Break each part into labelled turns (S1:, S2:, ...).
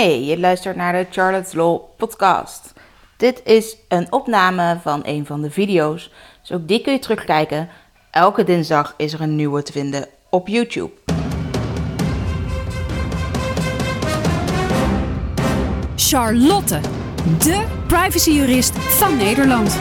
S1: Hey, je luistert naar de Charlotte's Law podcast. Dit is een opname van een van de video's, dus ook die kun je terugkijken. Elke dinsdag is er een nieuwe te vinden op YouTube.
S2: Charlotte, de privacyjurist van Nederland.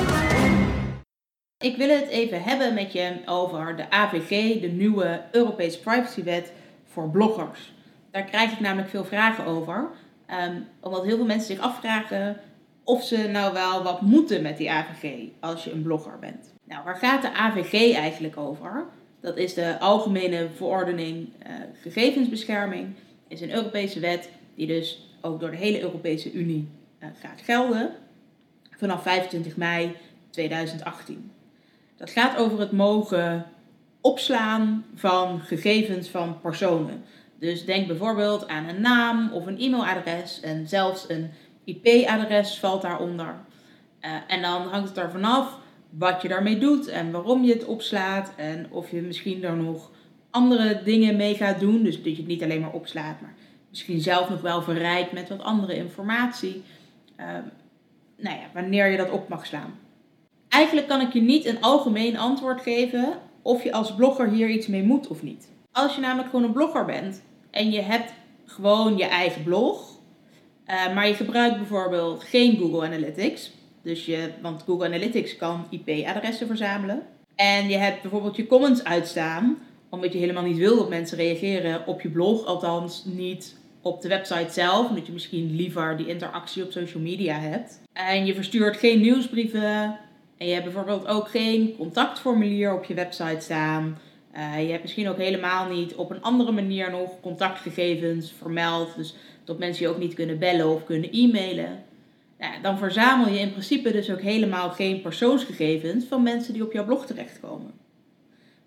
S1: Ik wil het even hebben met je over de AVG, de nieuwe Europese privacywet voor bloggers. Daar krijg ik namelijk veel vragen over. Um, omdat heel veel mensen zich afvragen of ze nou wel wat moeten met die AVG als je een blogger bent. Nou, waar gaat de AVG eigenlijk over? Dat is de Algemene Verordening uh, Gegevensbescherming. is een Europese wet die dus ook door de hele Europese Unie uh, gaat gelden. Vanaf 25 mei 2018. Dat gaat over het mogen opslaan van gegevens van personen. Dus denk bijvoorbeeld aan een naam of een e-mailadres en zelfs een IP-adres valt daaronder. Uh, en dan hangt het er vanaf wat je daarmee doet en waarom je het opslaat en of je misschien er nog andere dingen mee gaat doen. Dus dat je het niet alleen maar opslaat, maar misschien zelf nog wel verrijkt met wat andere informatie. Uh, nou ja, wanneer je dat op mag slaan. Eigenlijk kan ik je niet een algemeen antwoord geven of je als blogger hier iets mee moet of niet. Als je namelijk gewoon een blogger bent en je hebt gewoon je eigen blog, uh, maar je gebruikt bijvoorbeeld geen Google Analytics, dus je, want Google Analytics kan IP-adressen verzamelen. En je hebt bijvoorbeeld je comments uitstaan, omdat je helemaal niet wil dat mensen reageren op je blog, althans niet op de website zelf, omdat je misschien liever die interactie op social media hebt. En je verstuurt geen nieuwsbrieven, en je hebt bijvoorbeeld ook geen contactformulier op je website staan. Uh, je hebt misschien ook helemaal niet op een andere manier nog contactgegevens vermeld. Dus dat mensen je ook niet kunnen bellen of kunnen e-mailen. Dan verzamel je in principe dus ook helemaal geen persoonsgegevens van mensen die op jouw blog terechtkomen.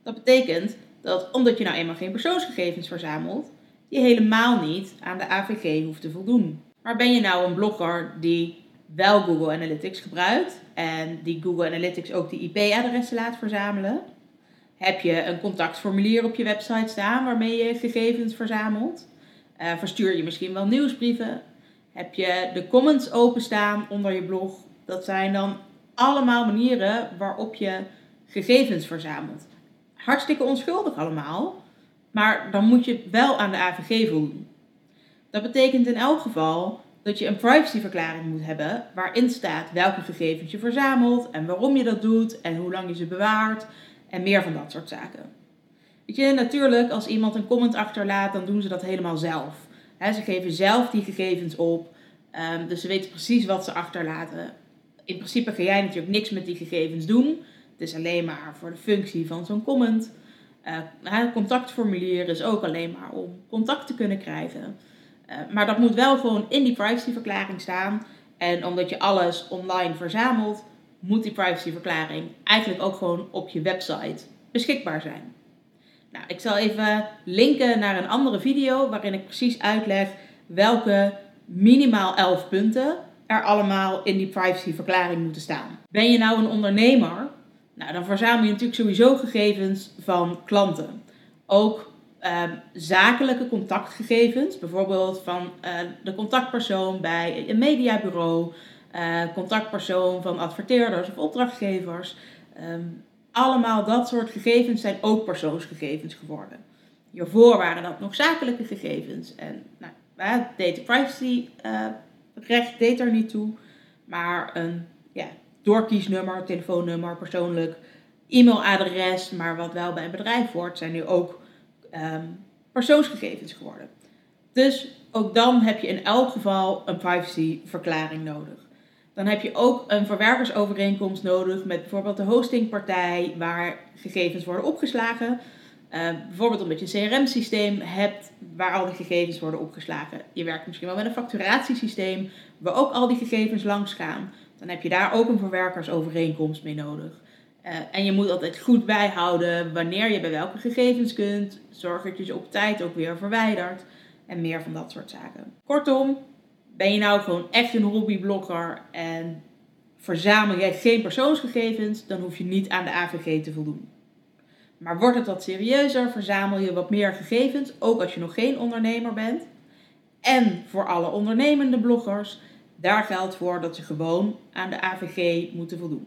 S1: Dat betekent dat omdat je nou eenmaal geen persoonsgegevens verzamelt, je helemaal niet aan de AVG hoeft te voldoen. Maar ben je nou een blogger die wel Google Analytics gebruikt en die Google Analytics ook die IP-adressen laat verzamelen, heb je een contactformulier op je website staan waarmee je gegevens verzamelt. Uh, verstuur je misschien wel nieuwsbrieven. Heb je de comments openstaan onder je blog. Dat zijn dan allemaal manieren waarop je gegevens verzamelt. Hartstikke onschuldig allemaal, maar dan moet je wel aan de AVG voldoen. Dat betekent in elk geval dat je een privacyverklaring moet hebben waarin staat welke gegevens je verzamelt en waarom je dat doet en hoe lang je ze bewaart en meer van dat soort zaken. Weet je, natuurlijk, als iemand een comment achterlaat, dan doen ze dat helemaal zelf. ze geven zelf die gegevens op, um, dus ze weten precies wat ze achterlaten. In principe ga jij natuurlijk niks met die gegevens doen. Het is alleen maar voor de functie van zo'n comment. Uh, contactformulier is ook alleen maar om contact te kunnen krijgen. Uh, maar dat moet wel gewoon in die privacyverklaring staan. En omdat je alles online verzamelt, moet die privacyverklaring eigenlijk ook gewoon op je website beschikbaar zijn. Nou, ik zal even linken naar een andere video waarin ik precies uitleg welke minimaal 11 punten er allemaal in die privacyverklaring moeten staan. Ben je nou een ondernemer? Nou, dan verzamel je natuurlijk sowieso gegevens van klanten. Ook uh, zakelijke contactgegevens, bijvoorbeeld van uh, de contactpersoon bij een mediabureau, contactpersoon van adverteerders of opdrachtgevers. Um, allemaal dat soort gegevens zijn ook persoonsgegevens geworden. Hiervoor waren dat nog zakelijke gegevens. En nou, data privacy uh, recht deed er niet toe. Maar een ja, doorkiesnummer, telefoonnummer, persoonlijk e-mailadres, maar wat wel bij een bedrijf wordt, zijn nu ook um, persoonsgegevens geworden. Dus ook dan heb je in elk geval een privacyverklaring nodig. Dan heb je ook een verwerkersovereenkomst nodig met bijvoorbeeld de hostingpartij waar gegevens worden opgeslagen. Uh, bijvoorbeeld omdat je een CRM-systeem hebt waar al die gegevens worden opgeslagen. Je werkt misschien wel met een facturatiesysteem waar ook al die gegevens langs gaan. Dan heb je daar ook een verwerkersovereenkomst mee nodig. Uh, en je moet altijd goed bijhouden wanneer je bij welke gegevens kunt. Zorg dat je ze op tijd ook weer verwijdert. En meer van dat soort zaken. Kortom, ben je nou gewoon echt een hobbyblogger en verzamel jij geen persoonsgegevens, dan hoef je niet aan de AVG te voldoen. Maar wordt het wat serieuzer, verzamel je wat meer gegevens, ook als je nog geen ondernemer bent. En voor alle ondernemende bloggers, daar geldt voor dat ze gewoon aan de AVG moeten voldoen.